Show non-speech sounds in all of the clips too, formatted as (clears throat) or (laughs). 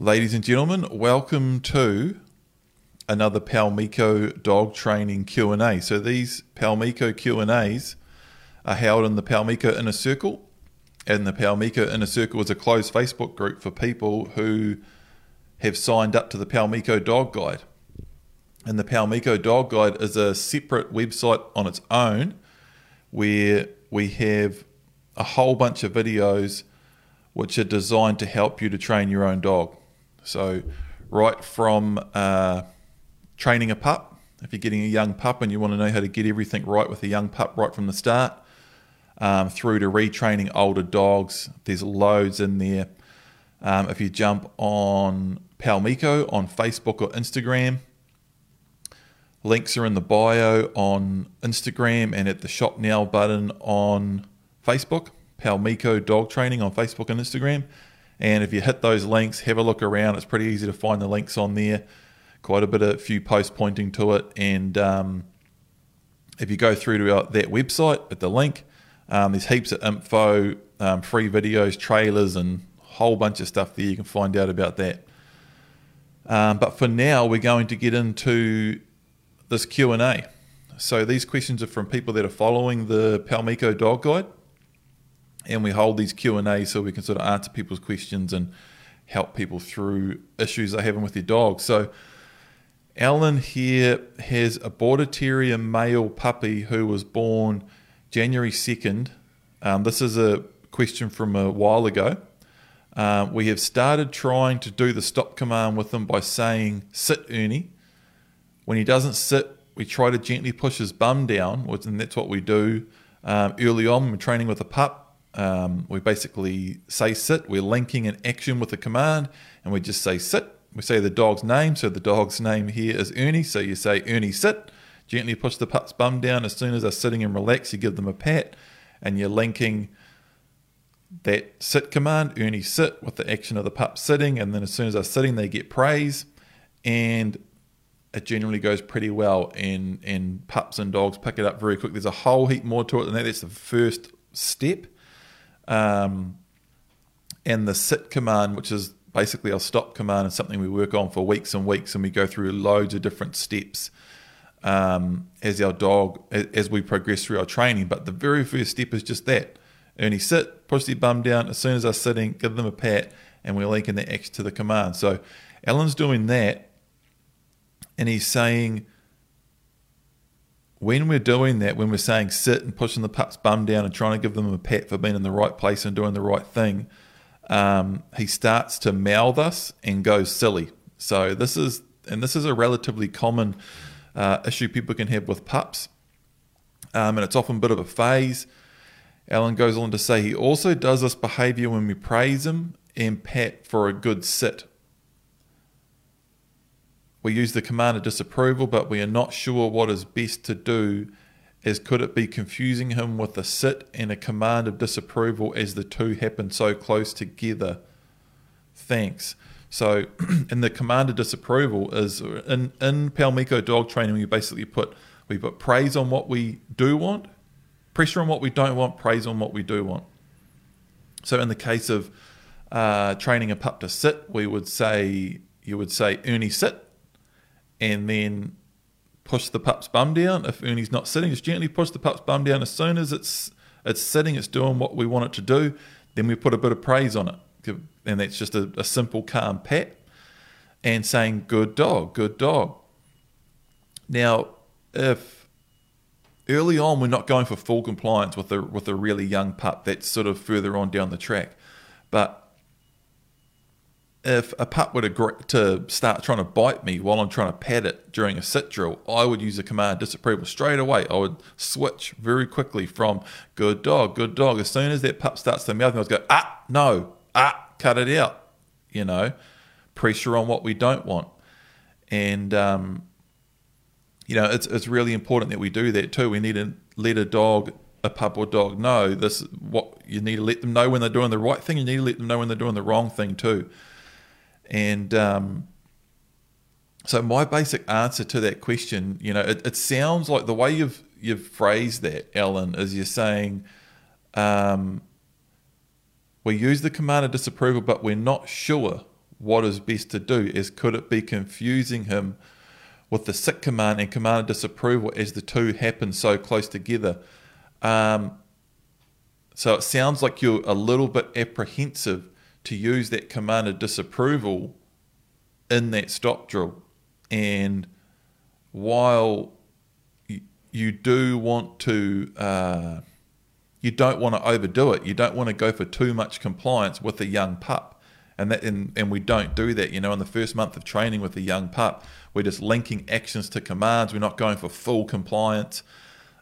Ladies and gentlemen, welcome to another Paumiko dog training Q&A. So these Paumiko Q&As are held in the Paumiko Inner Circle. And the Paumiko Inner Circle is a closed Facebook group for people who have signed up to the Paumiko Dog Guide. And the Paumiko Dog Guide is a separate website on its own where we have a whole bunch of videos which are designed to help you to train your own dog. So, right from uh, training a pup, if you're getting a young pup and you want to know how to get everything right with a young pup right from the start, um, through to retraining older dogs, there's loads in there. Um, if you jump on Paumiko on Facebook or Instagram, links are in the bio on Instagram and at the shop now button on Facebook. Paumiko Dog Training on Facebook and Instagram. And if you hit those links, have a look around. It's pretty easy to find the links on there. Quite a bit of a few posts pointing to it. And um, if you go through to our, that website at the link, um, there's heaps of info, um, free videos, trailers, and a whole bunch of stuff there. You can find out about that. Um, but for now, we're going to get into this Q and A. So these questions are from people that are following the Paumiko Dog Guide and we hold these Q and A so we can sort of answer people's questions and help people through issues they're having with their dog. So Alan here has a border terrier male puppy who was born January second. Um, this is a question from a while ago. Um, we have started trying to do the stop command with him by saying "sit, Ernie." When he doesn't sit, we try to gently push his bum down, and that's what we do um, early on when training with a pup um, we basically say sit, we're linking an action with a command, and we just say sit. We say the dog's name, so the dog's name here is Ernie, so you say Ernie sit. Gently push the pup's bum down. As soon as they're sitting and relaxed, you give them a pat, and you're linking that sit command, Ernie sit, with the action of the pup sitting, and then as soon as they're sitting, they get praise, and it generally goes pretty well, and and pups and dogs pick it up very quick. There's a whole heap more to it than that. That's the first step um, and the sit command, which is basically our stop command, is something we work on for weeks and weeks, and we go through loads of different steps um, as our dog as we progress through our training. But the very first step is just that: Ernie sit, push their bum down. As soon as they're sitting, give them a pat, and we're linking the X to the command. So Alan's doing that, and he's saying when we're doing that, when we're saying sit and pushing the pup's bum down and trying to give them a pat for being in the right place and doing the right thing, um, he starts to mouth us and goes silly. So this is, and this is a relatively common uh, issue people can have with pups, um, and it's often a bit of a phase. Alan goes on to say he also does this behavior when we praise him and pat for a good sit. We use the command of disapproval, but we are not sure what is best to do, as could it be confusing him with a sit and a command of disapproval as the two happen so close together? Thanks. So, (clears throat) in the command of disapproval is in in Paumiko dog training, we basically put we put praise on what we do want, pressure on what we don't want, praise on what we do want. So, in the case of uh, training a pup to sit, we would say you would say Ernie sit, and then push the pup's bum down. If Ernie's not sitting, just gently push the pup's bum down. As soon as it's it's sitting, it's doing what we want it to do. Then we put a bit of praise on it, and that's just a, a simple calm pat and saying "good dog, good dog." Now, if early on we're not going for full compliance with a with a really young pup, that's sort of further on down the track, but if a pup were to, to start trying to bite me while I'm trying to pat it during a sit drill, I would use a command disapproval straight away. I would switch very quickly from good dog, good dog. As soon as that pup starts to mouth me, I would go, ah, no, ah, cut it out. You know, pressure on what we don't want. And, um, you know, it's, it's really important that we do that too. We need to let a dog a pup or dog know this what you need to let them know when they're doing the right thing you need to let them know when they're doing the wrong thing too and um, so my basic answer to that question, you know, it, it, sounds like the way you've you've phrased that, Ellen, is you're saying um, we use the command of disapproval, but we're not sure what is best to do is could it be confusing him with the sick command and command of disapproval as the two happen so close together. Um, so it sounds like you're a little bit apprehensive to use that command of disapproval in that stop drill. And while you, do want to, uh, you don't want to overdo it. You don't want to go for too much compliance with a young pup. And, that, and, and we don't do that. You know, in the first month of training with a young pup, we're just linking actions to commands. We're not going for full compliance.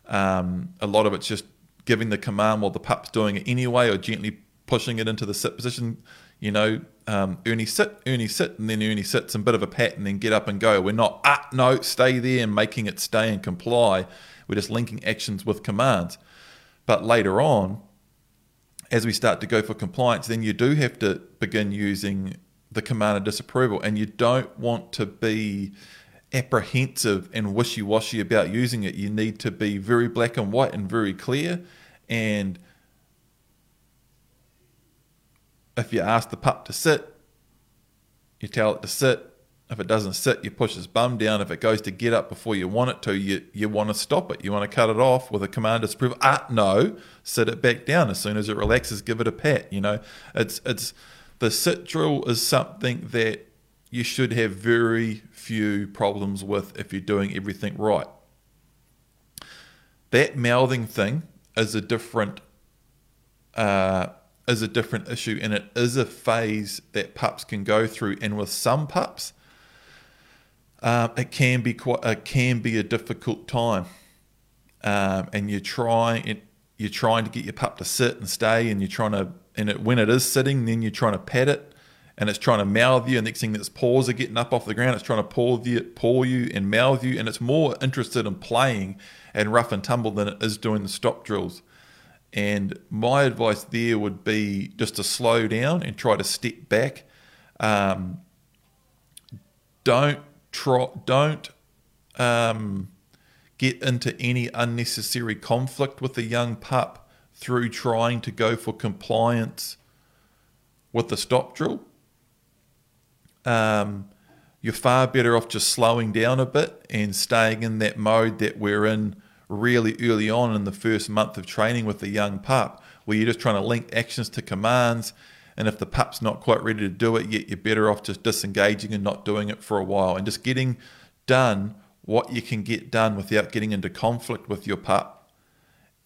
Um, a lot of it's just giving the command while the pup's doing it anyway, or gently pushing it into the sit position. You know, um, Ernie sit, Ernie sit, and then Ernie sits and bit of a pat, and then get up and go. We're not ah no, stay there and making it stay and comply. We're just linking actions with commands. But later on, as we start to go for compliance, then you do have to begin using the command of disapproval, and you don't want to be apprehensive and wishy washy about using it. You need to be very black and white and very clear. And if you ask the pup to sit, you tell it to sit. If it doesn't sit, you push its bum down. If it goes to get up before you want it to, you, you want to stop it. You want to cut it off with a command disapproval. Ah, no, sit it back down. As soon as it relaxes, give it a pat. You know, it's it's the sit drill is something that you should have very few problems with if you're doing everything right. That mouthing thing is a different uh, is a different issue, and it is a phase that pups can go through. And with some pups, um, it can be quite it can be a difficult time, um, and you're trying you're trying to get your pup to sit and stay, and you're trying to and it, when it is sitting, then you're trying to pat it, and it's trying to mouth you. And next thing, its paws are getting up off the ground. It's trying to paw you, paw you, and mouth you, and it's more interested in playing and rough and tumble than it is doing the stop drills. And my advice there would be just to slow down and try to step back. Um, don't try, don't um, get into any unnecessary conflict with a young pup through trying to go for compliance with the stop drill. Um, you're far better off just slowing down a bit and staying in that mode that we're in really early on in the first month of training with a young pup, where you're just trying to link actions to commands. And if the pup's not quite ready to do it yet, you're better off just disengaging and not doing it for a while and just getting done what you can get done without getting into conflict with your pup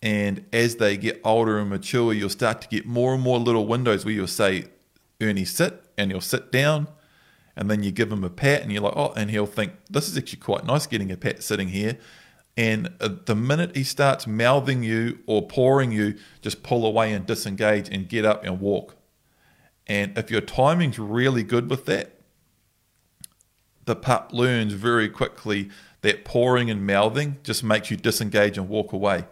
and as they get older and mature, you'll start to get more and more little windows where you'll say, Ernie, sit, and he'll sit down. And then you give him a pat, and you're like, oh, and he'll think, this is actually quite nice getting a pat sitting here. And uh, the minute he starts mouthing you or pawing you, just pull away and disengage and get up and walk. And if your timing's really good with that, the pup learns very quickly that pawing and mouthing just makes you disengage and walk away.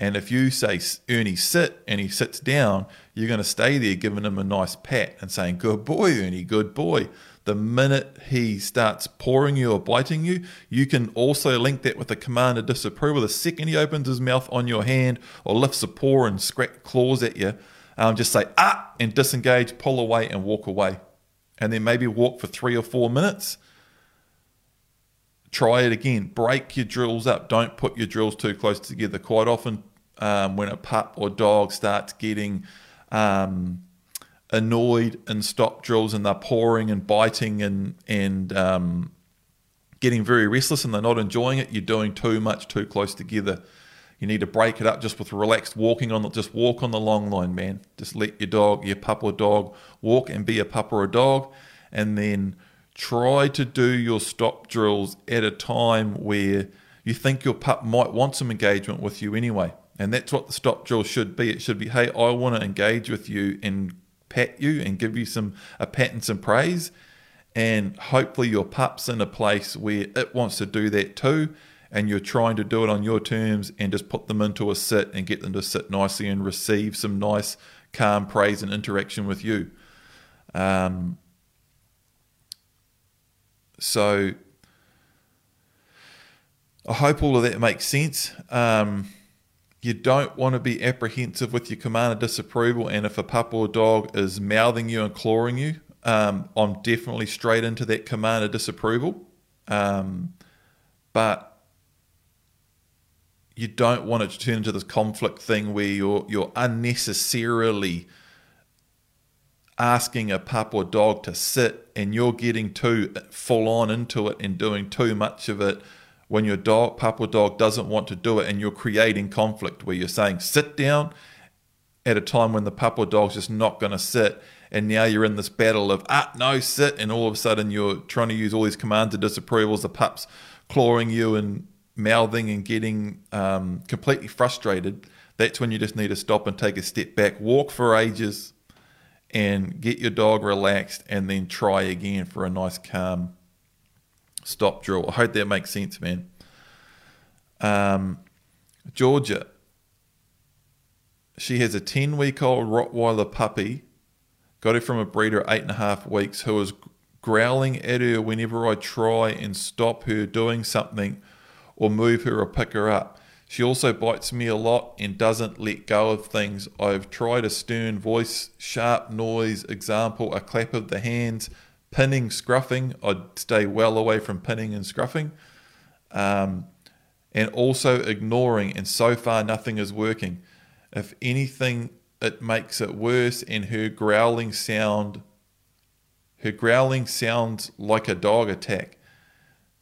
And if you say, Ernie, sit, and he sits down, you're going to stay there giving him a nice pat and saying, Good boy, Ernie, good boy. The minute he starts pawing you or biting you, you can also link that with a command of disapproval. The second he opens his mouth on your hand or lifts a paw and scratch claws at you, um, just say, ah, and disengage, pull away, and walk away. And then maybe walk for three or four minutes try it again. Break your drills up. Don't put your drills too close together. Quite often, um, when a pup or dog starts getting um, annoyed and stop drills and they're pawing and biting and and um, getting very restless and they're not enjoying it, you're doing too much too close together. You need to break it up just with relaxed walking on the just walk on the long line, man. Just let your dog, your pup or dog, walk and be a pup or a dog, and then try to do your stop drills at a time where you think your pup might want some engagement with you anyway. And that's what the stop drill should be. It should be, hey, I want to engage with you and pat you and give you some a pat and some praise. And hopefully your pup's in a place where it wants to do that too. And you're trying to do it on your terms and just put them into a sit and get them to sit nicely and receive some nice, calm praise and interaction with you. Um, so I hope all of that makes sense. Um, you don't want to be apprehensive with your command of disapproval, and if a pup or dog is mouthing you and clawing you, um, I'm definitely straight into that command of disapproval. Um, but you don't want it to turn into this conflict thing where you're you're unnecessarily asking a pup or dog to sit and you're getting too full on into it and doing too much of it when your dog pup or dog doesn't want to do it and you're creating conflict where you're saying sit down at a time when the pup or dog's just not going to sit. And now you're in this battle of ah no sit and all of a sudden you're trying to use all these commands and disapprovals the pup's clawing you and mouthing and getting um, completely frustrated. That's when you just need to stop and take a step back walk for ages and get your dog relaxed and then try again for a nice calm stop drill i hope that makes sense man um, georgia she has a 10 week old rottweiler puppy Got her from a breeder eight and a half weeks who was growling at her whenever I try and stop her doing something or move her or pick her up. She also bites me a lot and doesn't let go of things. I've tried a stern voice, sharp noise, example, a clap of the hands, pinning, scruffing. I'd stay well away from pinning and scruffing. Um, and also ignoring, and so far nothing is working. If anything it makes it worse and her growling sound her growling sounds like a dog attack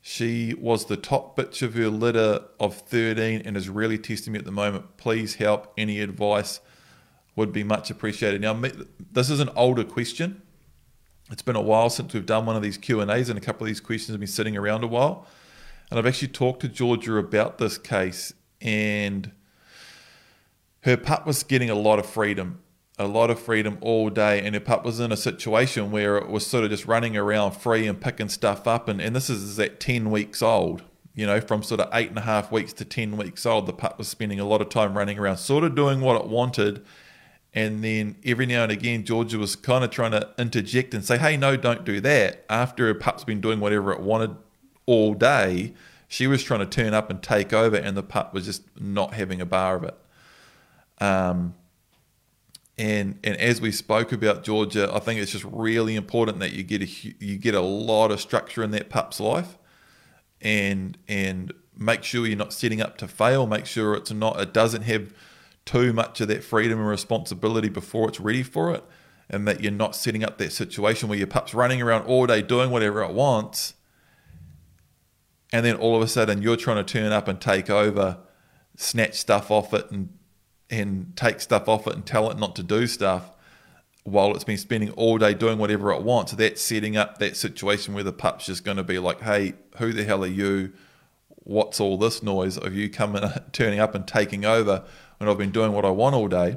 she was the top bitch of her litter of 13 and is really testing me at the moment please help any advice would be much appreciated now this is an older question it's been a while since we've done one of these q and a's and a couple of these questions have been sitting around a while and i've actually talked to georgia about this case and her pup was getting a lot of freedom, a lot of freedom all day, and her pup was in a situation where it was sort of just running around free and picking stuff up. And, and this is at 10 weeks old, you know, from sort of eight and a half weeks to 10 weeks old. The pup was spending a lot of time running around, sort of doing what it wanted. And then every now and again, Georgia was kind of trying to interject and say, hey, no, don't do that. After her pup's been doing whatever it wanted all day, she was trying to turn up and take over, and the pup was just not having a bar of it. Um, and and as we spoke about Georgia, I think it's just really important that you get a you get a lot of structure in that pup's life, and and make sure you're not setting up to fail. Make sure it's not it doesn't have too much of that freedom and responsibility before it's ready for it, and that you're not setting up that situation where your pup's running around all day doing whatever it wants, and then all of a sudden you're trying to turn up and take over, snatch stuff off it, and and take stuff off it and tell it not to do stuff while it's been spending all day doing whatever it wants. That's setting up that situation where the pup's just going to be like, hey, who the hell are you? What's all this noise of you coming, (laughs) turning up and taking over when I've been doing what I want all day?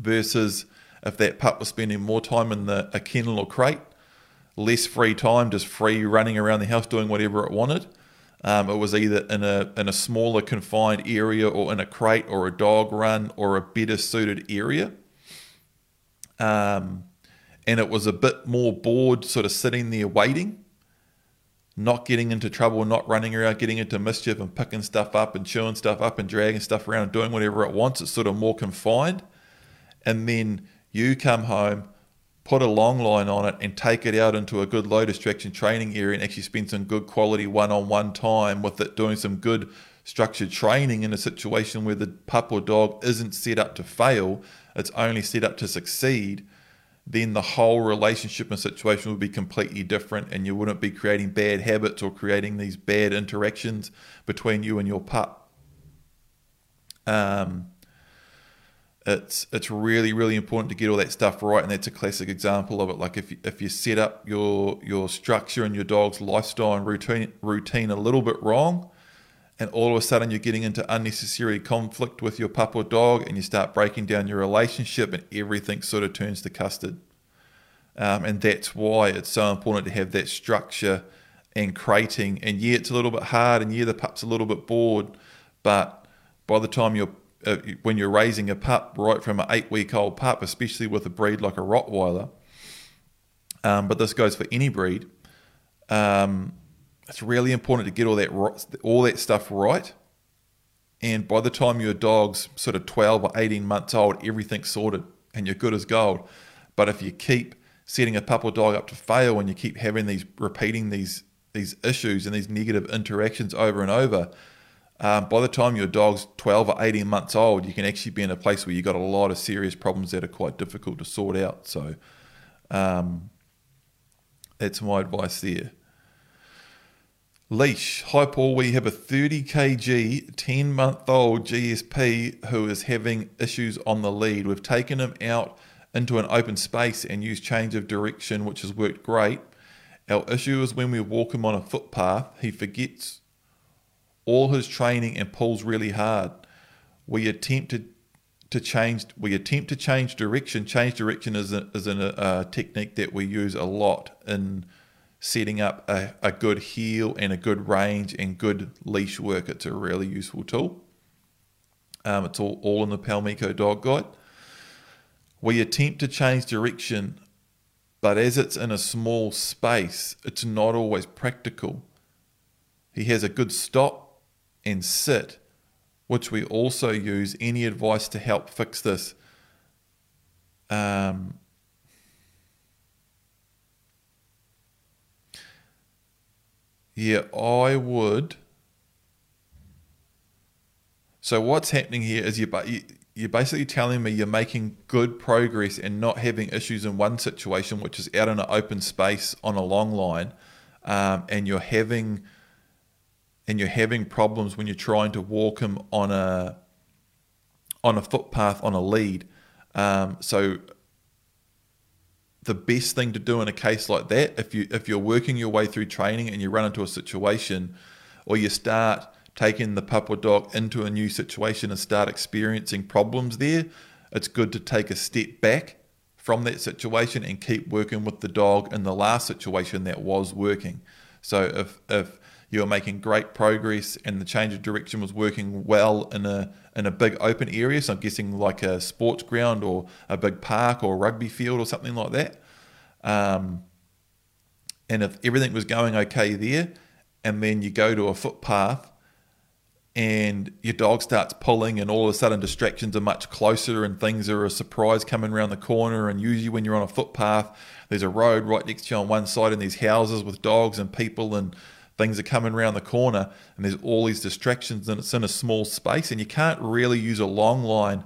Versus if that pup was spending more time in the a kennel or crate, less free time, just free running around the house doing whatever it wanted um, it was either in a in a smaller confined area or in a crate or a dog run or a better suited area. Um, and it was a bit more bored, sort of sitting there waiting, not getting into trouble, not running around, getting into mischief and picking stuff up and chewing stuff up and dragging stuff around and doing whatever it wants. It's sort of more confined. And then you come home, put a long line on it and take it out into a good low distraction training area and actually spend some good quality one-on-one time with it doing some good structured training in a situation where the pup or dog isn't set up to fail it's only set up to succeed then the whole relationship and situation would be completely different and you wouldn't be creating bad habits or creating these bad interactions between you and your pup. Um, it's it's really really important to get all that stuff right and that's a classic example of it. Like if you, if you set up your your structure and your dog's lifestyle and routine routine a little bit wrong and all of a sudden you're getting into unnecessary conflict with your pup or dog and you start breaking down your relationship and everything sort of turns to custard um, and that's why it's so important to have that structure and crating and yeah it's a little bit hard and yeah the pup's a little bit bored but by the time you're uh, when you're raising a pup right from an eight week old pup, especially with a breed like a Rottweiler, um, but this goes for any breed. Um, it's really important to get all that all that stuff right. And by the time your dog's sort of 12 or 18 months old, everything's sorted and you're good as gold. But if you keep setting a pup or dog up to fail and you keep having these repeating these these issues and these negative interactions over and over, um, by the time your dog's 12 or 18 months old, you can actually be in a place where you've got a lot of serious problems that are quite difficult to sort out. So um, that's my advice there. Leash. Hi, Paul. We have a 30 kg, 10 month old GSP who is having issues on the lead. We've taken him out into an open space and used change of direction, which has worked great. Our issue is when we walk him on a footpath, he forgets all his training and pulls really hard. We attempt to, to change. We attempt to change direction. Change direction is a, is a, a uh, technique that we use a lot in setting up a, a good heel and a good range and good leash work. It's a really useful tool. Um, it's all, all in the Paumiko Dog Guide. We attempt to change direction, but as it's in a small space, it's not always practical. He has a good stop and sit, which we also use. Any advice to help fix this? Um, Yeah, I would. So what's happening here is you're, you're basically telling me you're making good progress and not having issues in one situation, which is out in an open space on a long line, um, and you're having and you're having problems when you're trying to walk him on a on a footpath on a lead. Um, so the best thing to do in a case like that, if you if you're working your way through training and you run into a situation, or you start taking the or dog into a new situation and start experiencing problems there, it's good to take a step back from that situation and keep working with the dog in the last situation that was working. So if if you're making great progress and the change of direction was working well in a in a big open area. So I'm guessing like a sports ground or a big park or rugby field or something like that. Um, and if everything was going okay there, and then you go to a footpath and your dog starts pulling, and all of a sudden distractions are much closer, and things are a surprise coming around the corner. And usually, when you're on a footpath, there's a road right next to you on one side, and there's houses with dogs and people and things are coming around the corner and there's all these distractions and it's in a small space and you can't really use a long line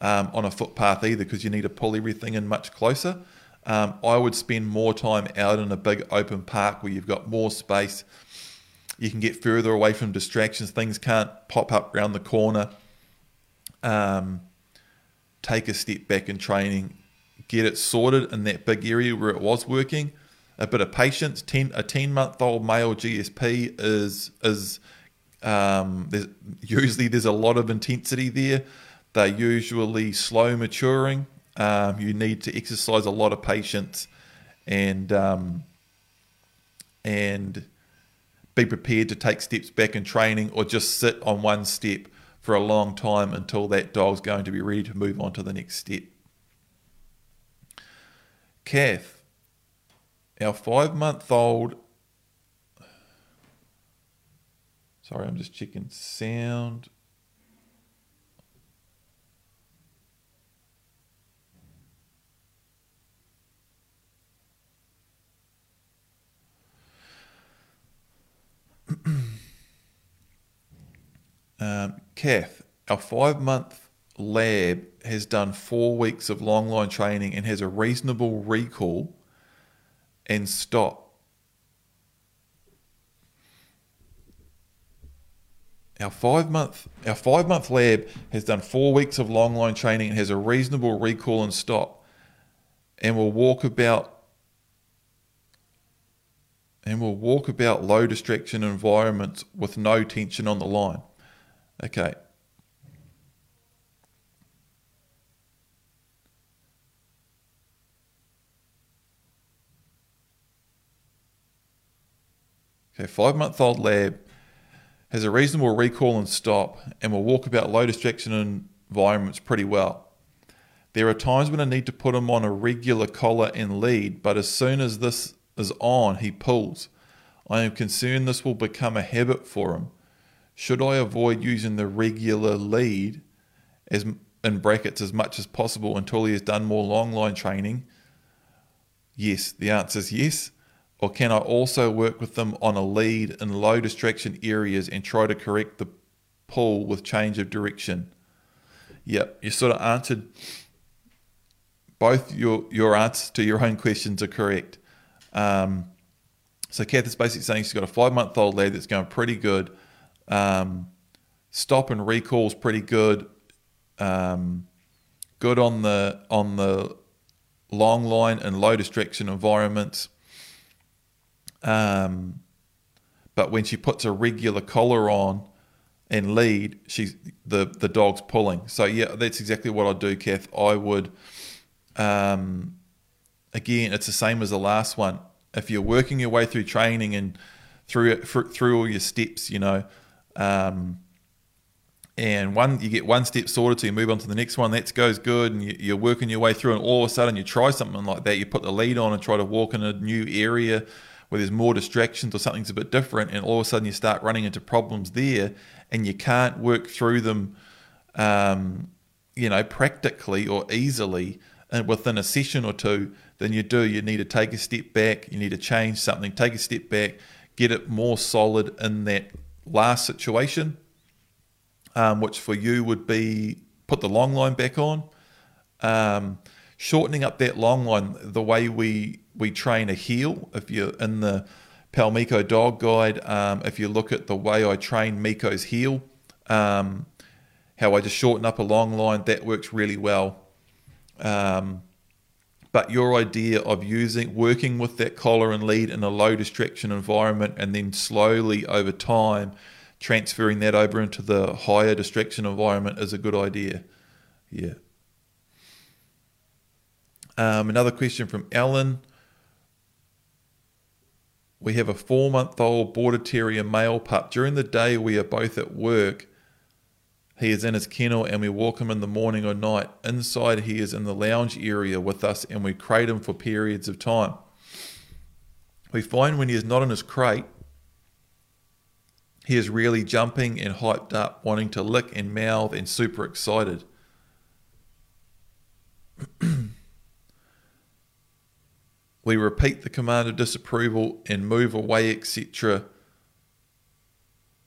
um, on a footpath either because you need to pull everything in much closer. Um, I would spend more time out in a big open park where you've got more space. You can get further away from distractions. Things can't pop up around the corner. Um, take a step back in training, get it sorted in that big area where it was working, a bit of patience. Ten, a ten month old male GSP is is um, there's, usually there's a lot of intensity there. They're usually slow maturing. Um, you need to exercise a lot of patience and um, and be prepared to take steps back in training or just sit on one step for a long time until that dog's going to be ready to move on to the next step. Kath, our five month old. Sorry, I'm just checking sound. (clears throat) um, Kath, our five month lab has done four weeks of long line training and has a reasonable recall and stop. Our five month our five month lab has done four weeks of long line training and has a reasonable recall and stop, and will walk about and will walk about low distraction environments with no tension on the line. Okay, Okay, five month old lab has a reasonable recall and stop and will walk about low distraction environments pretty well. There are times when I need to put him on a regular collar and lead, but as soon as this is on, he pulls. I am concerned this will become a habit for him. Should I avoid using the regular lead as in brackets as much as possible until he has done more long line training? Yes, the answer is yes. Or can I also work with them on a lead in low distraction areas and try to correct the pull with change of direction? Yep, you sort of answered both your, your answers to your own questions are correct. Um, so Kath is basically saying she's got a five month old lad that's going pretty good. Um, stop and recall is pretty good. Um, good on the on the long line and low distraction environments. Um, but when she puts a regular collar on and lead, she's the the dog's pulling. So yeah, that's exactly what I'd do, Kath. I would, um, again, it's the same as the last one. If you're working your way through training and through through all your steps, you know, um, and one you get one step sorted, so you move on to the next one. That goes good, and you, are working your way through, and all of a sudden you try something like that. You put the lead on and try to walk in a new area where there's more distractions or something's a bit different, and all of a sudden you start running into problems there, and you can't work through them, um, you know, practically or easily within a session or two. Then you do. You need to take a step back. You need to change something. Take a step back. Get it more solid in that last situation um, which for you would be put the long line back on. Um, shortening up that long line, the way we we train a heel. If you're in the Paumiko Dog Guide, um, if you look at the way I train Miko's heel, um, how I just shorten up a long line, that works really well. Um, but your idea of using working with that collar and lead in a low distraction environment and then slowly over time transferring that over into the higher distraction environment is a good idea. Yeah. Um, another question from Alan. We have a four month old border terrier male pup. During the day, we are both at work. He is in his kennel and we walk him in the morning or night. Inside, he is in the lounge area with us and we crate him for periods of time. We find when he is not in his crate, he is really jumping and hyped up, wanting to lick and mouth and super excited. (clears throat) we repeat the command of disapproval and move away, etc.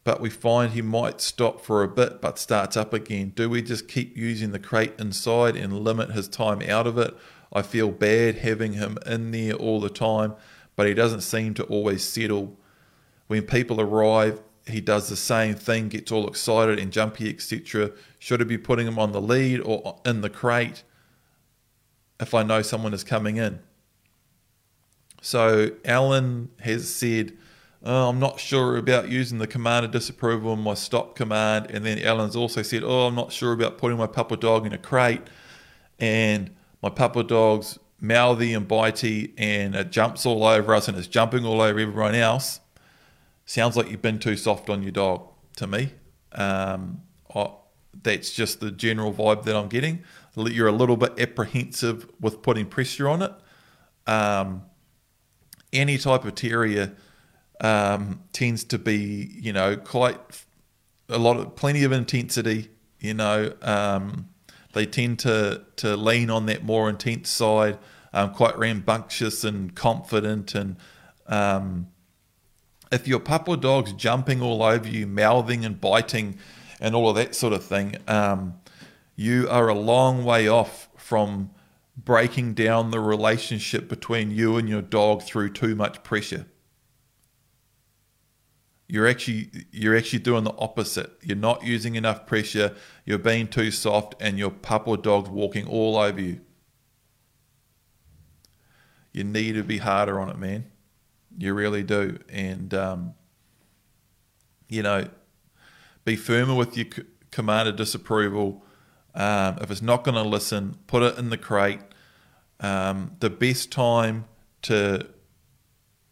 But we find he might stop for a bit but starts up again. Do we just keep using the crate inside and limit his time out of it? I feel bad having him in there all the time, but he doesn't seem to always settle. When people arrive, he does the same thing, gets all excited and jumpy, etc. Should I be putting him on the lead or in the crate if I know someone is coming in? So Alan has said, oh, I'm not sure about using the command of disapproval in my stop command. And then Alan's also said, Oh, I'm not sure about putting my pupper dog in a crate. And my pupper dog's mouthy and bitey and it jumps all over us and it's jumping all over everyone else sounds like you've been too soft on your dog to me. Um, I, that's just the general vibe that I'm getting. You're a little bit apprehensive with putting pressure on it. Um, any type of terrier um, tends to be, you know, quite a lot of plenty of intensity. You know, um, they tend to to lean on that more intense side, um, quite rambunctious and confident and um, if your pup or dog's jumping all over you, mouthing and biting, and all of that sort of thing, um, you are a long way off from breaking down the relationship between you and your dog through too much pressure. You're actually you're actually doing the opposite. You're not using enough pressure. You're being too soft, and your pup or dog's walking all over you. You need to be harder on it, man. You really do. And, um, you know, be firmer with your command of disapproval. Um, if it's not going to listen, put it in the crate. Um, the best time to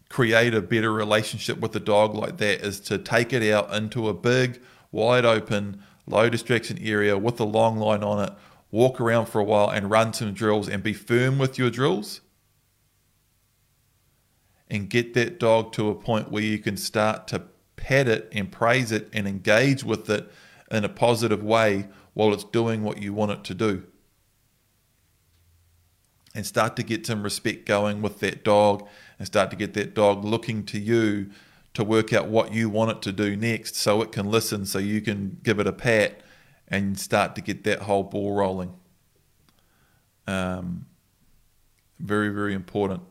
create a better relationship with a dog like that is to take it out into a big, wide open, low distraction area with a long line on it, walk around for a while and run some drills and be firm with your drills and get that dog to a point where you can start to pet it and praise it and engage with it in a positive way while it's doing what you want it to do. and start to get some respect going with that dog and start to get that dog looking to you to work out what you want it to do next so it can listen so you can give it a pat and start to get that whole ball rolling. Um, very, very important.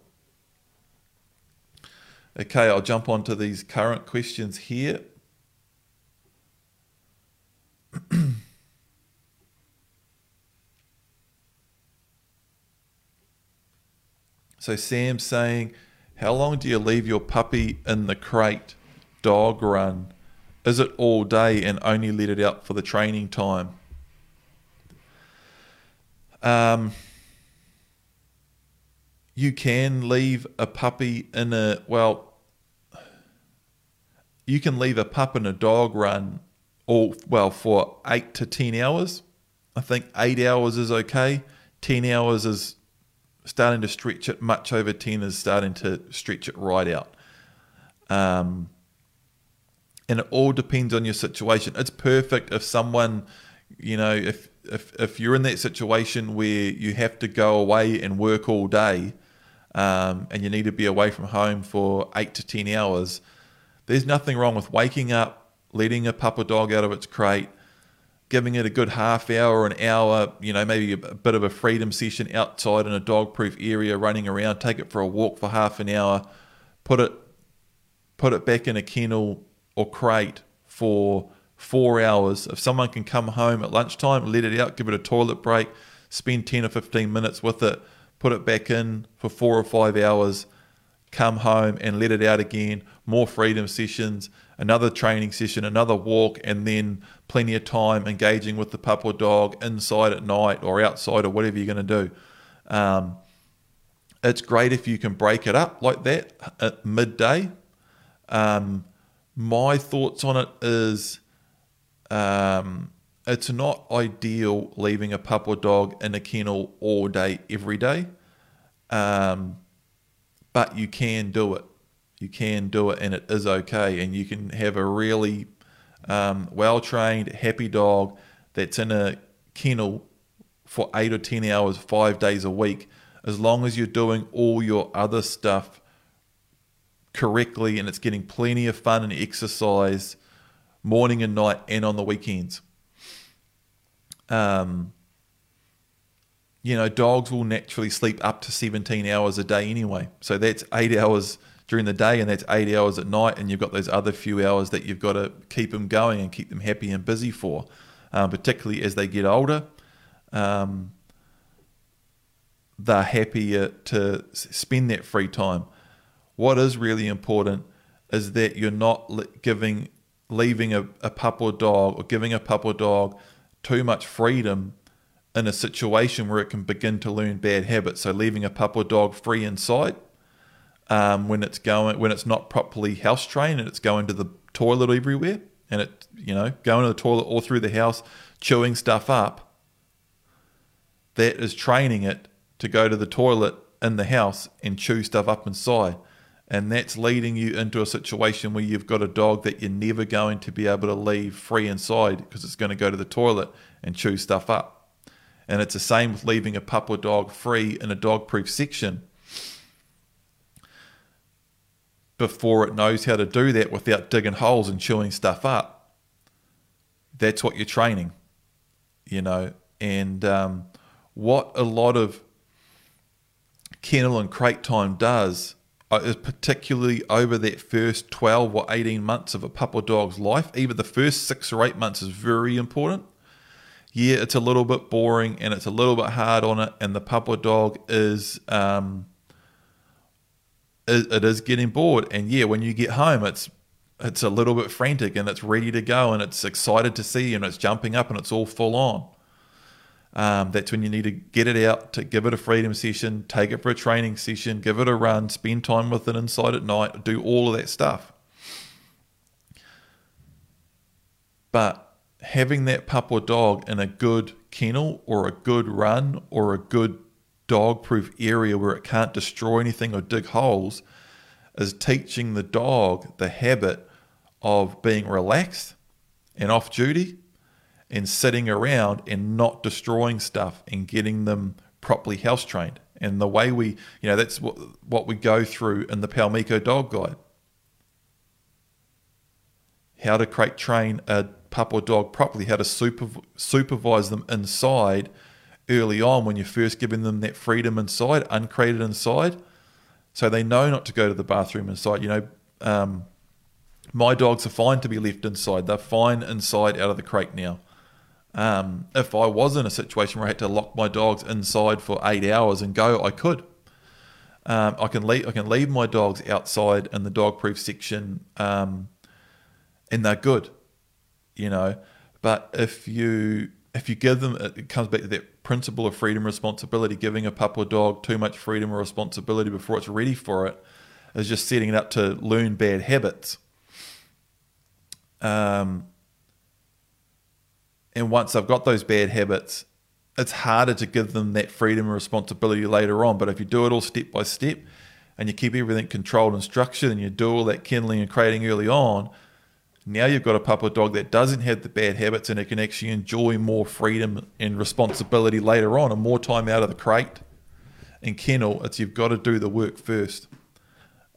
Okay, I'll jump on to these current questions here. So Sam's saying, how long do you leave your puppy in the crate dog run? Is it all day and only let it out for the training time? Um, you can leave a puppy in a, well, you can leave a pup in a dog run all, well, for eight to 10 hours. I think eight hours is okay. 10 hours is starting to stretch it much over 10 is starting to stretch it right out. Um, and it all depends on your situation. It's perfect if someone, you know, if, if, if you're in that situation where you have to go away and work all day um, and you need to be away from home for eight to 10 hours, there's nothing wrong with waking up, letting a or dog out of its crate, giving it a good half hour an hour, you know, maybe a, bit of a freedom session outside in a dog proof area, running around, take it for a walk for half an hour, put it put it back in a kennel or crate for four hours. If someone can come home at lunchtime, let it out, give it a toilet break, spend 10 or 15 minutes with it, put it back in for four or five hours, come home and let it out again, more freedom sessions, another training session, another walk, and then plenty of time engaging with the pup or dog inside at night or outside or whatever you're going to do. Um, it's great if you can break it up like that at midday. Um, my thoughts on it is um, it's not ideal leaving a pup or dog in a kennel all day, every day. Um, but you can do it you can do it and it is okay. And you can have a really um, well trained, happy dog that's in a kennel for eight or 10 hours, five days a week, as long as you're doing all your other stuff correctly and it's getting plenty of fun and exercise morning and night and on the weekends. Um, you know, dogs will naturally sleep up to 17 hours a day anyway. So that's eight hours during the day and that's eight hours at night and you've got those other few hours that you've got to keep them going and keep them happy and busy for um, particularly as they get older. Um, they're happier to spend that free time. What is really important is that you're not giving leaving a, a pup or dog or giving a pup or dog too much freedom in a situation where it can begin to learn bad habits. So leaving a pup or dog free inside um, when it's going when it's not properly house trained and it's going to the toilet everywhere and it you know going to the toilet all through the house chewing stuff up that is training it to go to the toilet in the house and chew stuff up inside. And that's leading you into a situation where you've got a dog that you're never going to be able to leave free inside because it's going to go to the toilet and chew stuff up. And it's the same with leaving a pup or dog free in a dog proof section before it knows how to do that without digging holes and chewing stuff up. That's what you're training, you know. And um, what a lot of kennel and crate time does uh, is particularly over that first 12 or 18 months of a pup or dog's life, even the first six or eight months is very important. Yeah, it's a little bit boring and it's a little bit hard on it, and the pup or dog is um, it is getting bored. And yeah, when you get home, it's it's a little bit frantic and it's ready to go and it's excited to see you and it's jumping up and it's all full on. Um, that's when you need to get it out, to give it a freedom session, take it for a training session, give it a run, spend time with it inside at night, do all of that stuff. But having that pup or dog in a good kennel or a good run or a good dog proof area where it can't destroy anything or dig holes is teaching the dog the habit of being relaxed and off duty and sitting around and not destroying stuff and getting them properly house trained And the way we, you know, that's what, what we go through in the Paumiko Dog Guide. How to crate train a pup or dog properly, how to supervise them inside early on when you're first giving them that freedom inside, uncrated inside, so they know not to go to the bathroom inside. You know, um, my dogs are fine to be left inside. They're fine inside out of the crate now. Um, if I was in a situation where I had to lock my dogs inside for eight hours and go, I could. Um, I can leave. I can leave my dogs outside in the dog-proof section, um, and they're good, you know. But if you if you give them, it comes back to that principle of freedom responsibility. Giving a pup or dog too much freedom or responsibility before it's ready for it is just setting it up to learn bad habits. Um, and once I've got those bad habits, it's harder to give them that freedom and responsibility later on. But if you do it all step by step and you keep everything controlled and structured and you do all that kennelling and crating early on, now you've got a pup or dog that doesn't have the bad habits and it can actually enjoy more freedom and responsibility later on and more time out of the crate and kennel. It's you've got to do the work first.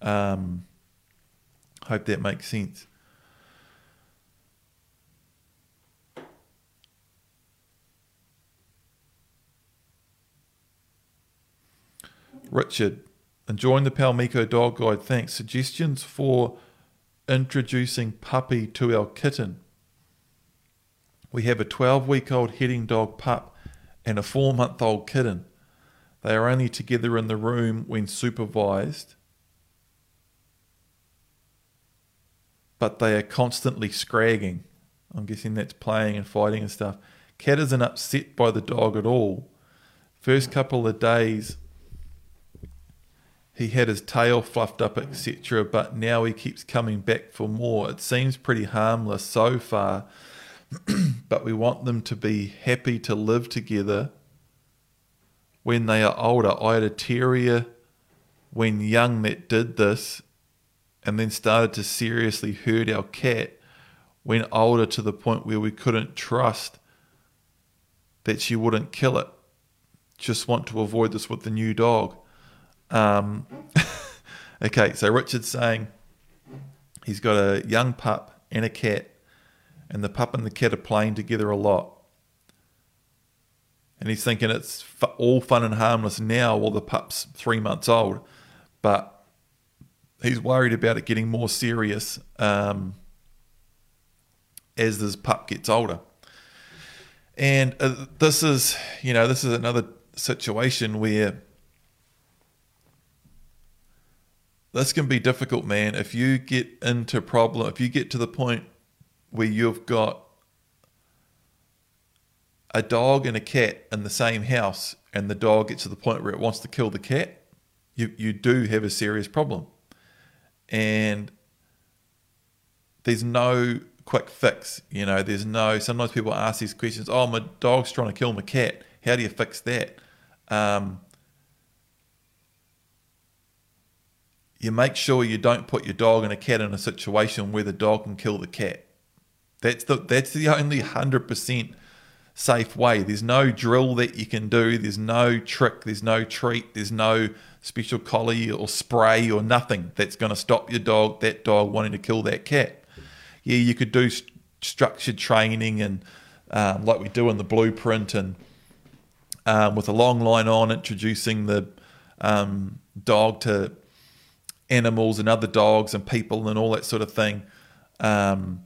Um, hope that makes sense. Richard, enjoying the Paumiko Dog Guide. Thanks. Suggestions for introducing puppy to our kitten. We have a 12 week old heading dog pup and a four month old kitten. They are only together in the room when supervised, but they are constantly scragging. I'm guessing that's playing and fighting and stuff. Cat isn't upset by the dog at all. First couple of days, he had his tail fluffed up, etc., but now he keeps coming back for more. It seems pretty harmless so far, (clears throat) but we want them to be happy to live together when they are older. I had a terrier when young that did this and then started to seriously hurt our cat when older to the point where we couldn't trust that she wouldn't kill it. Just want to avoid this with the new dog. Um, (laughs) okay, so Richard's saying he's got a young pup and a cat, and the pup and the cat are playing together a lot. And he's thinking it's all fun and harmless now while the pup's three months old, but he's worried about it getting more serious um, as this pup gets older. And uh, this is, you know, this is another situation where this can be difficult, man. If you get into problem, if you get to the point where you've got a dog and a cat in the same house, and the dog gets to the point where it wants to kill the cat, you you do have a serious problem, and there's no quick fix. You know, there's no. Sometimes people ask these questions. Oh, my dog's trying to kill my cat. How do you fix that? Um, you make sure you don't put your dog and a cat in a situation where the dog can kill the cat. That's the that's the only hundred percent safe way. There's no drill that you can do. There's no trick. There's no treat. There's no special collie or spray or nothing that's going to stop your dog, that dog wanting to kill that cat. Yeah, you could do st- structured training and um, like we do in the blueprint and um, with a long line on introducing the um, dog to animals and other dogs and people and all that sort of thing. Um,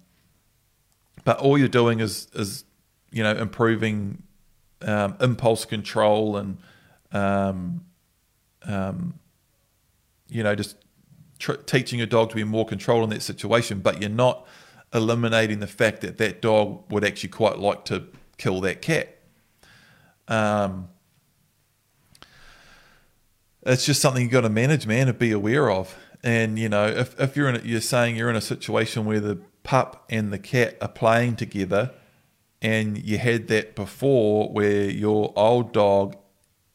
but all you're doing is is you know improving um, impulse control and um, um you know just tr- teaching a dog to be more controlled in that situation. But you're not eliminating the fact that that dog would actually quite like to kill that cat. Um, it's just something you got to manage, man, and be aware of. And you know, if, if you're in, a, you're saying you're in a situation where the pup and the cat are playing together, and you had that before where your old dog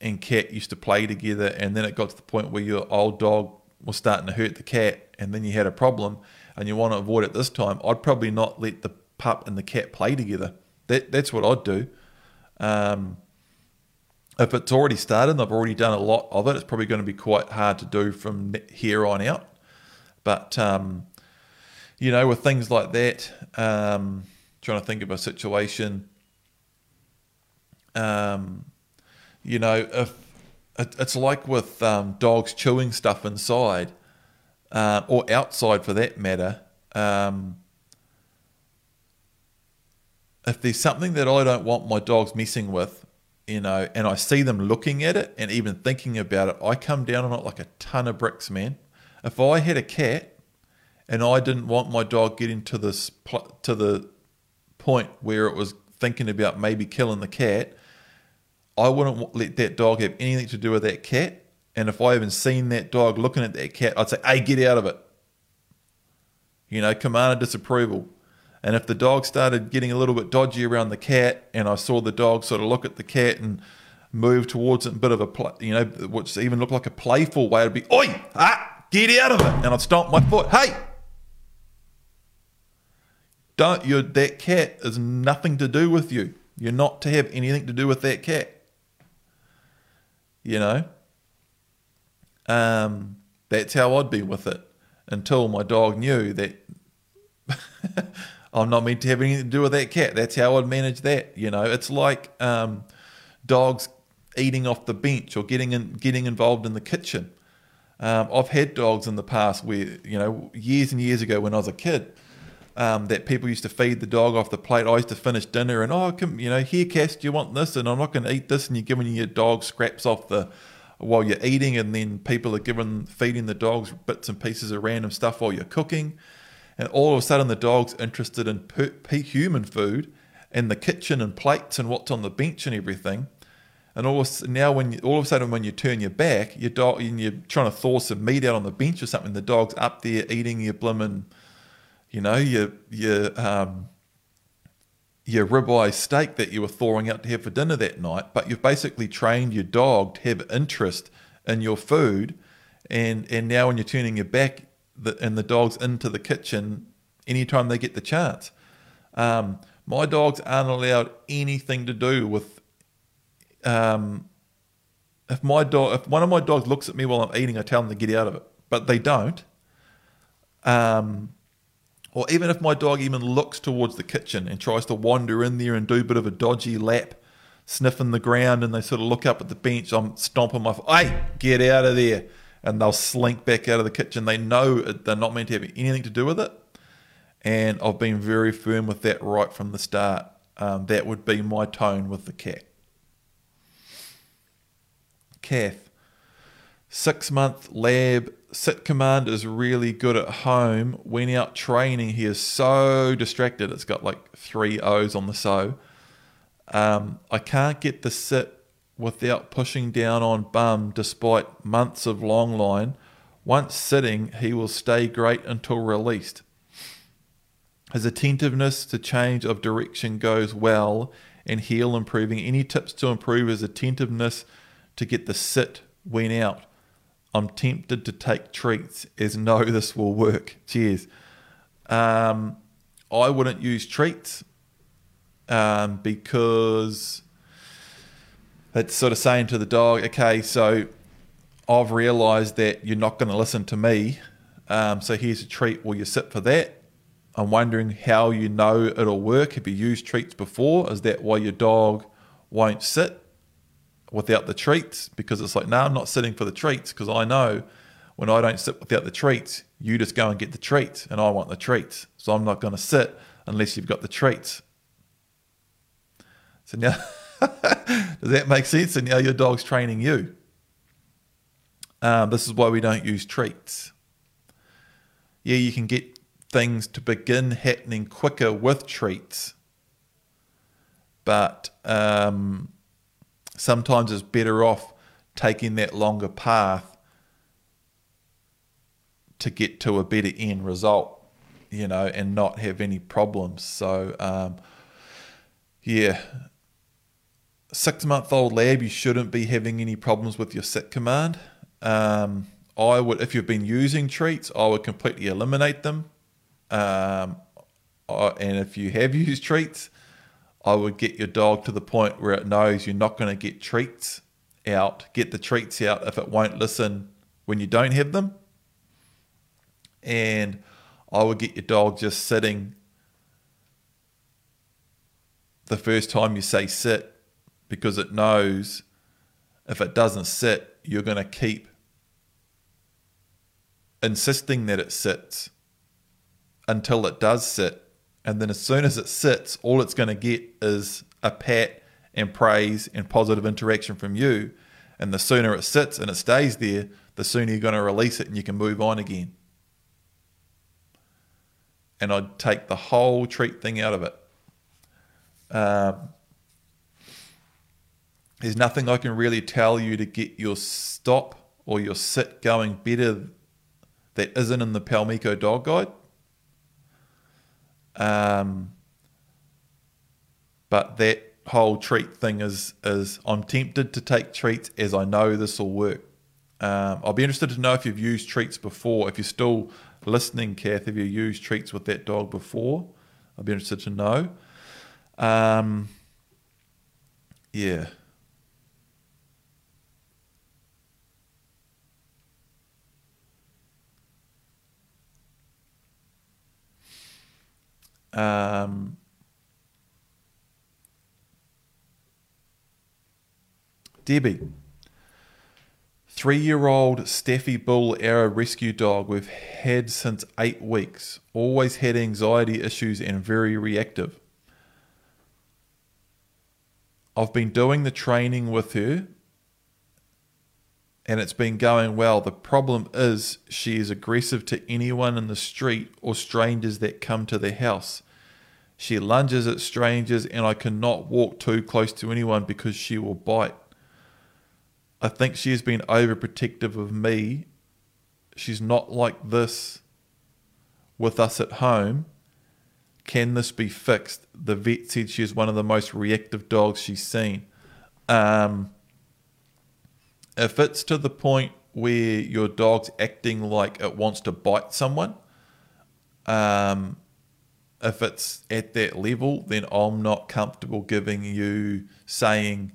and cat used to play together, and then it got to the point where your old dog was starting to hurt the cat, and then you had a problem, and you want to avoid it this time. I'd probably not let the pup and the cat play together. That that's what I'd do. Um, if it's already started and I've already done a lot of it, it's probably going to be quite hard to do from here on out. But, um, you know, with things like that, um, trying to think of a situation, um, you know, if it, it's like with um, dogs chewing stuff inside uh, or outside for that matter. Um, if there's something that I don't want my dogs messing with, you know, and I see them looking at it and even thinking about it, I come down on it like a ton of bricks, man. If I had a cat and I didn't want my dog getting to this to the point where it was thinking about maybe killing the cat, I wouldn't let that dog have anything to do with that cat. And if I even seen that dog looking at that cat, I'd say, "Hey, get out of it." You know, command of disapproval. And if the dog started getting a little bit dodgy around the cat, and I saw the dog sort of look at the cat and move towards it, a bit of a, you know, which even looked like a playful way, it'd be, oi, ah, get out of it. And I'd stomp my foot, hey, don't, you that cat is nothing to do with you. You're not to have anything to do with that cat. You know? Um, that's how I'd be with it until my dog knew that (laughs) I'm not meant to have anything to do with that cat. That's how I'd manage that. You know, it's like um, dogs eating off the bench or getting in, getting involved in the kitchen. Um, I've had dogs in the past where you know years and years ago when I was a kid. Um, that people used to feed the dog off the plate. I used to finish dinner and oh, you know, here, Cass, do you want this? And I'm not going to eat this. And you're giving your dog scraps off the while you're eating, and then people are giving feeding the dogs bits and pieces of random stuff while you're cooking and all of a sudden the dog's interested in per, human food and the kitchen and plates and what's on the bench and everything. And all of, now, when you, all of a sudden, when you turn your back, your dog and you're trying to thaw some meat out on the bench or something, the dog's up there eating your blimmin', you know, your your um, your ribeye steak that you were thawing out to have for dinner that night. But you've basically trained your dog to have interest in your food, and and now when you're turning your back, the, and the dogs into the kitchen anytime they get the chance. Um, my dogs aren't allowed anything to do with. Um, if my dog, if one of my dogs looks at me while I'm eating, I tell them to get out of it, but they don't. Um, or even if my dog even looks towards the kitchen and tries to wander in there and do a bit of a dodgy lap, sniffing the ground, and they sort of look up at the bench, I'm stomping my, hey, get out of there and they'll slink back out of the kitchen. They know they're not meant to have anything to do with it. And I've been very firm with that right from the start. Um, that would be my tone with the cat. Kath, six month lab sit command is really good at home. When out training, he is so distracted. It's got like three O's on the so. Um, I can't get the sit without pushing down on bum despite months of long line. Once sitting, he will stay great until released. His attentiveness to change of direction goes well and heel improving. Any tips to improve his attentiveness to get the sit when out? I'm tempted to take treats as no, (laughs) this will work. Cheers. Um, I wouldn't use treats um, because it's sort of saying to the dog, okay, so I've realised that you're not going to listen to me. Um, so here's a treat. Will you sit for that? I'm wondering how you know it'll work. Have you used treats before? Is that why your dog won't sit without the treats? Because it's like, no, I'm not sitting for the treats because I know when I don't sit without the treats, you just go and get the treats and I want the treats. So I'm not going to sit unless you've got the treats. So now. (laughs) (laughs) Does that make sense? And now your dog's training you. Um, this is why we don't use treats. Yeah, you can get things to begin happening quicker with treats, but um, sometimes it's better off taking that longer path to get to a better end result, you know, and not have any problems. So, um, yeah, six month old lab, you shouldn't be having any problems with your sit command. Um, I would, if you've been using treats, I would completely eliminate them. Um, and if you have (laughs) used treats, I would get your dog to the point where it knows you're not going to get treats out, get the treats out if it won't listen when you don't have them. And I would get your dog just sitting the first time you say sit because it knows if it doesn't sit, you're going to keep insisting that it sits until it does sit. And then as soon as it sits, all it's going to get is a pat and praise and positive interaction from you. And the sooner it sits and it stays there, the sooner you're going to release it and you can move on again. And I'd take the whole treat thing out of it. Um, there's nothing I can really tell you to get your stop or your sit going better that isn't in the Paumiko Dog Guide. Um, but that whole treat thing is is I'm tempted to take treats as I know this will work. Um, I'll be interested to know if you've used treats before. If you're still listening, Kath, have you used treats with that dog before? I'll be interested to know. Um, yeah. Um, Debbie. Three year old Staffy Bull Arrow rescue dog we've had since eight weeks. Always had anxiety issues and very reactive. I've been doing the training with her and it's been going well. The problem is she is aggressive to anyone in the street or strangers that come to the house. She lunges at strangers and I cannot walk too close to anyone because she will bite. I think she has been overprotective of me. She's not like this with us at home. Can this be fixed? The vet said she is one of the most reactive dogs she's seen. Um, if it's to the point where your dog's acting like it wants to bite someone, um, if it's at that level, then I'm not comfortable giving you saying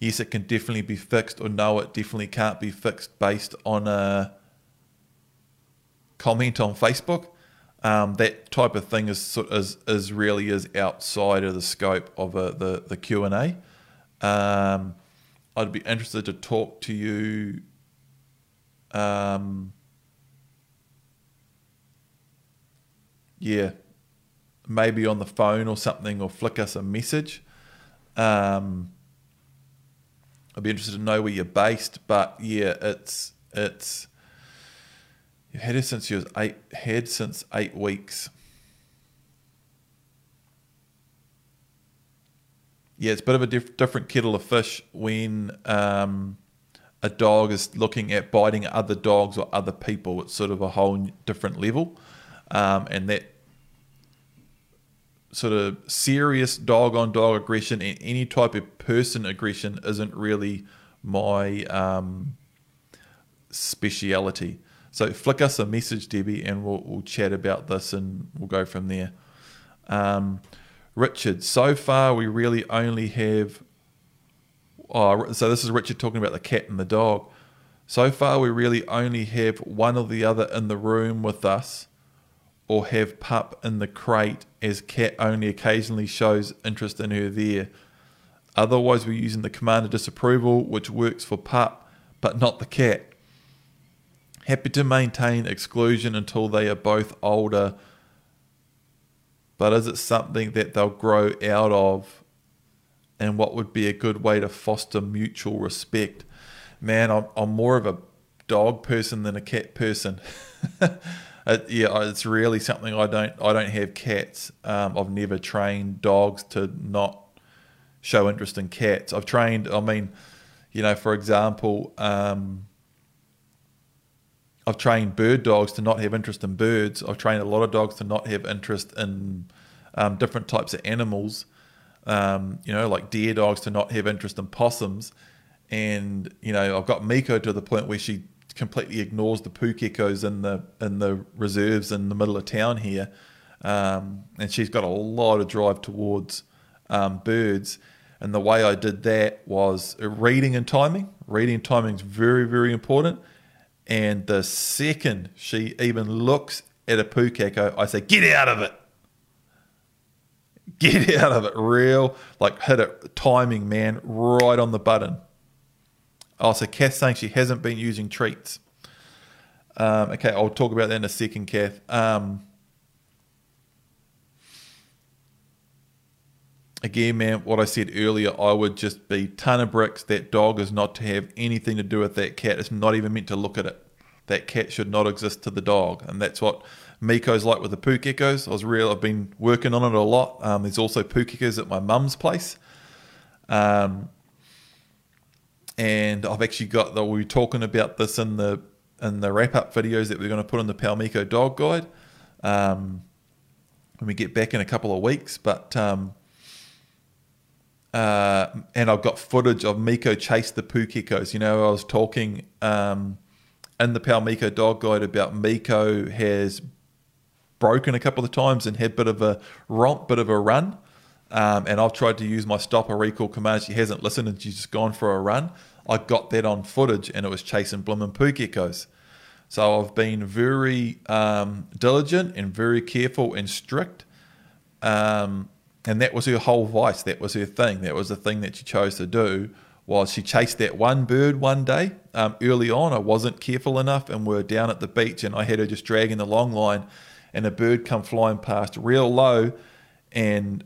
yes, it can definitely be fixed, or no, it definitely can't be fixed based on a comment on Facebook. Um, that type of thing is is is really is outside of the scope of a, the the Q and A. Um, I'd be interested to talk to you. Um, yeah, maybe on the phone or something, or flick us a message. Um, I'd be interested to know where you're based, but yeah, it's it's you've had it since you was eight had since eight weeks. Yeah, it's a bit of a diff- different kettle of fish when um, a dog is looking at biting other dogs or other people. It's sort of a whole different level, um, and that sort of serious dog on dog aggression and any type of person aggression isn't really my um, speciality. So flick us a message, Debbie, and we'll, we'll chat about this and we'll go from there. Um, Richard, so far we really only have. Oh, so this is Richard talking about the cat and the dog. So far we really only have one or the other in the room with us or have pup in the crate as cat only occasionally shows interest in her there. Otherwise, we're using the command of disapproval, which works for pup, but not the cat. Happy to maintain exclusion until they are both older, but is it something that they'll grow out of? And what would be a good way to foster mutual respect? Man, I'm, I'm more of a dog person than a cat person. (laughs) yeah, it's really something I don't. I don't have cats. Um, I've never trained dogs to not show interest in cats. I've trained. I mean, you know, for example, um, I've trained bird dogs to not have interest in birds. I've trained a lot of dogs to not have interest in um, different types of animals. Um, you know, like deer dogs to not have interest in possums. And you know, I've got Miko to the point where she completely ignores the pukekos in the in the reserves in the middle of town here, um, and she's got a lot of drive towards um, birds. And the way I did that was reading and timing. Reading and timing is very, very important. And the second she even looks at a pukeko, I say, get out of it. (laughs) Get out of it. Real, like hit it. Timing, man, right on the button. Oh, so Kath saying she hasn't been using treats. Um, okay, I'll talk about that in a second, Kath. Um, again, man, what I said earlier, I would just be ton of bricks. That dog is not to have anything to do with that cat. It's not even meant to look at it. That cat should not exist to the dog, and that's what Miko's like with the pukekos. I was real. I've been working on it a lot. Um, there's also pukekos at my mum's place, um, and I've actually got. The, we were talking about this in the in the wrap up videos that we're going to put on the Paumiko Dog Guide um, when we get back in a couple of weeks, but. Um, uh, and I've got footage of Miko chase the Pukekos. You know, I was talking um, in the Paumiko Dog Guide about Miko has broken a couple of times and had a bit of a romp, bit of a run. Um, and I've tried to use my stop or recall command. She hasn't listened and she's just gone for a run. I got that on footage and it was chasing Bloomin' Pukekos. So I've been very um, diligent and very careful and strict. Um, and that was her whole vice. That was her thing. That was the thing that she chose to do. Was she chased that one bird one day um, early on? I wasn't careful enough, and we are down at the beach, and I had her just dragging the long line, and a bird come flying past real low, and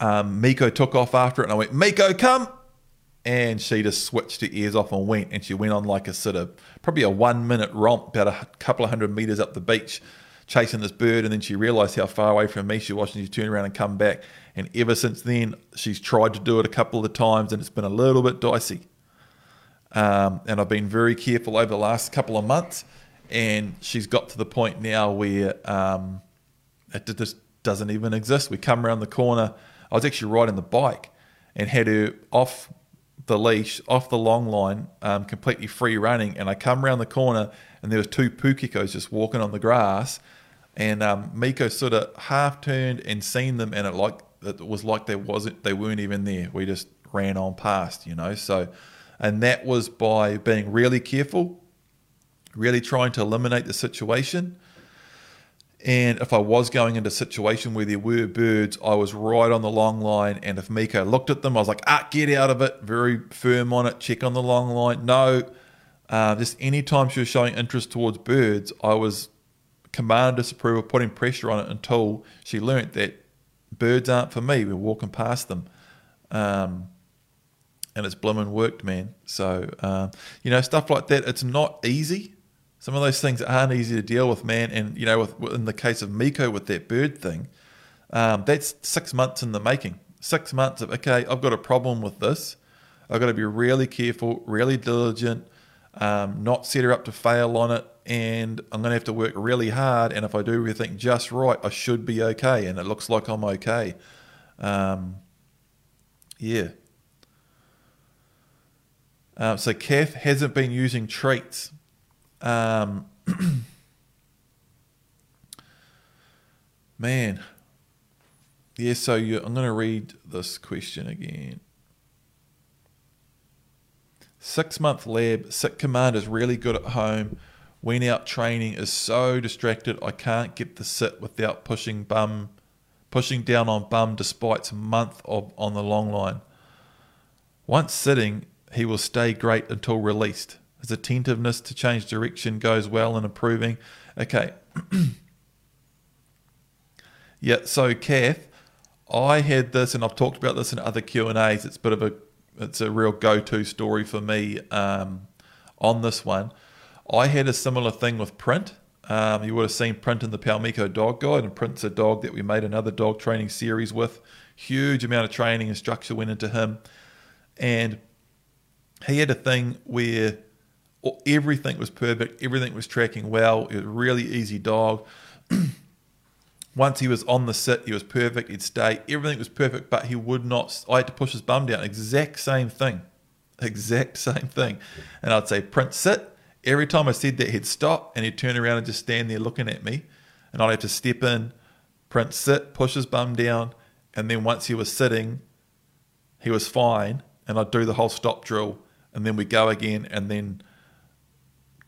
um, Miko took off after it, and I went, Miko, come! And she just switched her ears off and went, and she went on like a sort of probably a one minute romp, about a couple of hundred meters up the beach chasing this bird, and then she realised how far away from me she was, and she turned around and come back. And ever since then, she's tried to do it a couple of times, and it's been a little bit dicey. Um, and I've been very careful over the last couple of months, and she's got to the point now where um, it just doesn't even exist. We come around the corner. I was actually riding the bike and had her off the leash, off the long line, um, completely free running, and I come around the corner and there was two pukekos just walking on the grass, and um, Miko sort of half turned and seen them, and it like it was like they wasn't they weren't even there. We just ran on past, you know. So, and that was by being really careful, really trying to eliminate the situation. And if I was going into a situation where there were birds, I was right on the long line. And if Miko looked at them, I was like, ah, get out of it. Very firm on it. Check on the long line. No. Uh, just any time she was showing interest towards birds, I was command disapproval, putting pressure on it until she learnt that birds aren't for me. We're walking past them. Um, and it's bloomin' worked, man. So, uh, you know, stuff like that, it's not easy. Some of those things aren't easy to deal with, man. And, you know, with, in the case of Miko with that bird thing, um, that's six months in the making. Six months of, okay, I've got a problem with this. I've got to be really careful, really diligent, um, not set her up to fail on it, and I'm going to have to work really hard. And if I do everything just right, I should be okay. And it looks like I'm okay. Um, yeah. Uh, so Kath hasn't been using treats. Um, (clears throat) man. Yeah, so you, I'm going to read this question again. Six month lab, sick command is really good at home Wean out training is so distracted I can't get the sit without pushing bum pushing down on bum despite month of on the long line. Once sitting, he will stay great until released. His attentiveness to change direction goes well in improving. Okay. (clears throat) yeah, so Kath, I had this and I've talked about this in other Q&As. It's a bit of a it's a real go-to story for me um, on this one I had a similar thing with Print. Um, you would have seen Print in the Paumiko Dog Guide, and Print's a dog that we made another dog training series with. Huge amount of training and structure went into him, and he had a thing where everything was perfect, everything was tracking well. It was a really easy dog. (clears throat) Once he was on the sit, he was perfect. He'd stay. Everything was perfect, but he would not. I had to push his bum down. Exact same thing. Exact same thing. And I'd say, Print, sit every time I said that, he'd stop and he'd turn around and just stand there looking at me. And I'd have to step in, Prince sit, push his bum down, and then once he was sitting, he was fine, and I'd do the whole stop drill, and then we go again, and then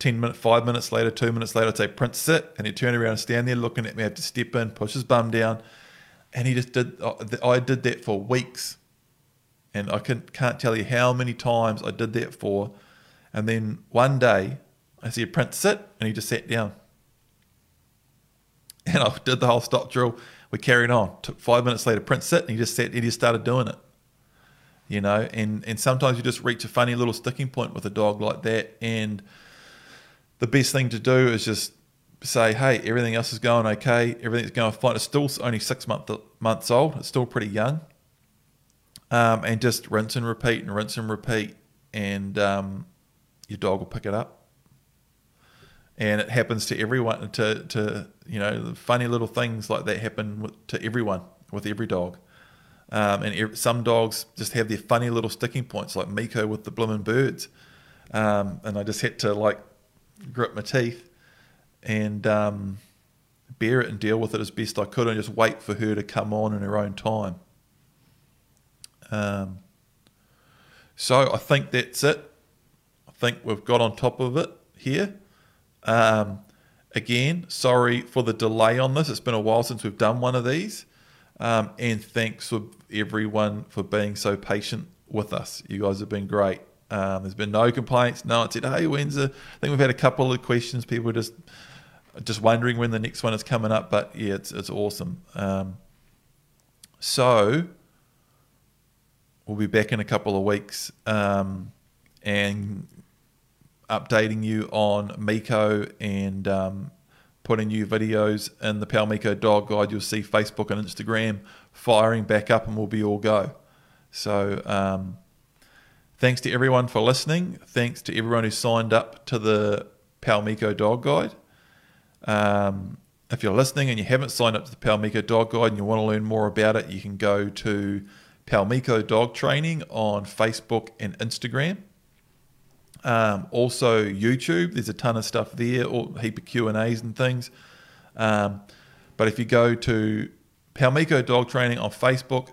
10 minutes, five minutes later, two minutes later, I'd say, Prince, sit. And he'd turn around and stand there looking at me. I have to step in, push his bum down. And he just did, I did that for weeks. And I can, can't tell you how many times I did that for. And then one day, I said, Prince, sit. And he just sat down. (laughs) And I did the whole stop drill. We carried on. Took five minutes later, Prince, sit. And he just sat, he just started doing it you know and and sometimes you just reach a funny little sticking point with a dog like that and the best thing to do is just say, hey, everything else is going okay, everything's going fine. It's still only six month, months old, it's still pretty young. Um, and just rinse and repeat and rinse and repeat, and um, your dog will pick it up. And it happens to everyone. To to you know, funny little things like that happen to everyone with every dog. Um, and some dogs just have their funny little sticking points, like Miko with the blooming birds. Um, and I just had to like grit my teeth and um, bear it and deal with it as best I could and just wait for her to come on in her own time. Um, so I think that's it. I think we've got on top of it here. Um, again, sorry for the delay on this. It's been a while since we've done one of these. Um, and thanks for everyone for being so patient with us. You guys have been great. Um, there's been no complaints. No one said, "Hey, when's the?" I think we've had a couple of questions. People just just wondering when the next one is coming up. But yeah, it's it's awesome. Um, so we'll be back in a couple of weeks um, and updating you on Miko and um, putting new videos in the Paumiko Dog Guide. You'll see Facebook and Instagram firing back up, and we'll be all go. So. Um, Thanks to everyone for listening. Thanks to everyone who signed up to the Paumiko Dog Guide. Um, if you're listening and you haven't signed up to the Paumiko Dog Guide and you want to learn more about it, you can go to Paumiko Dog Training on Facebook and Instagram. Um, also YouTube, there's a ton of stuff there, or a heap of Q and A's and things. Um, but if you go to Paumiko Dog Training on Facebook,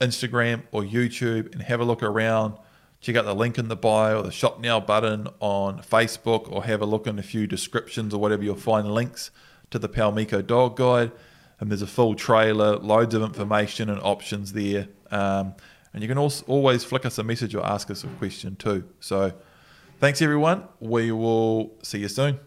Instagram, or YouTube and have a look around, check out the link in the bio or the shop now button on Facebook or have a look in a few descriptions or whatever you'll find links to the Paumiko dog guide. And there's a full trailer loads of information and options there. Um, and you can also always flick us a message or ask us a question too. So thanks everyone. We will see you soon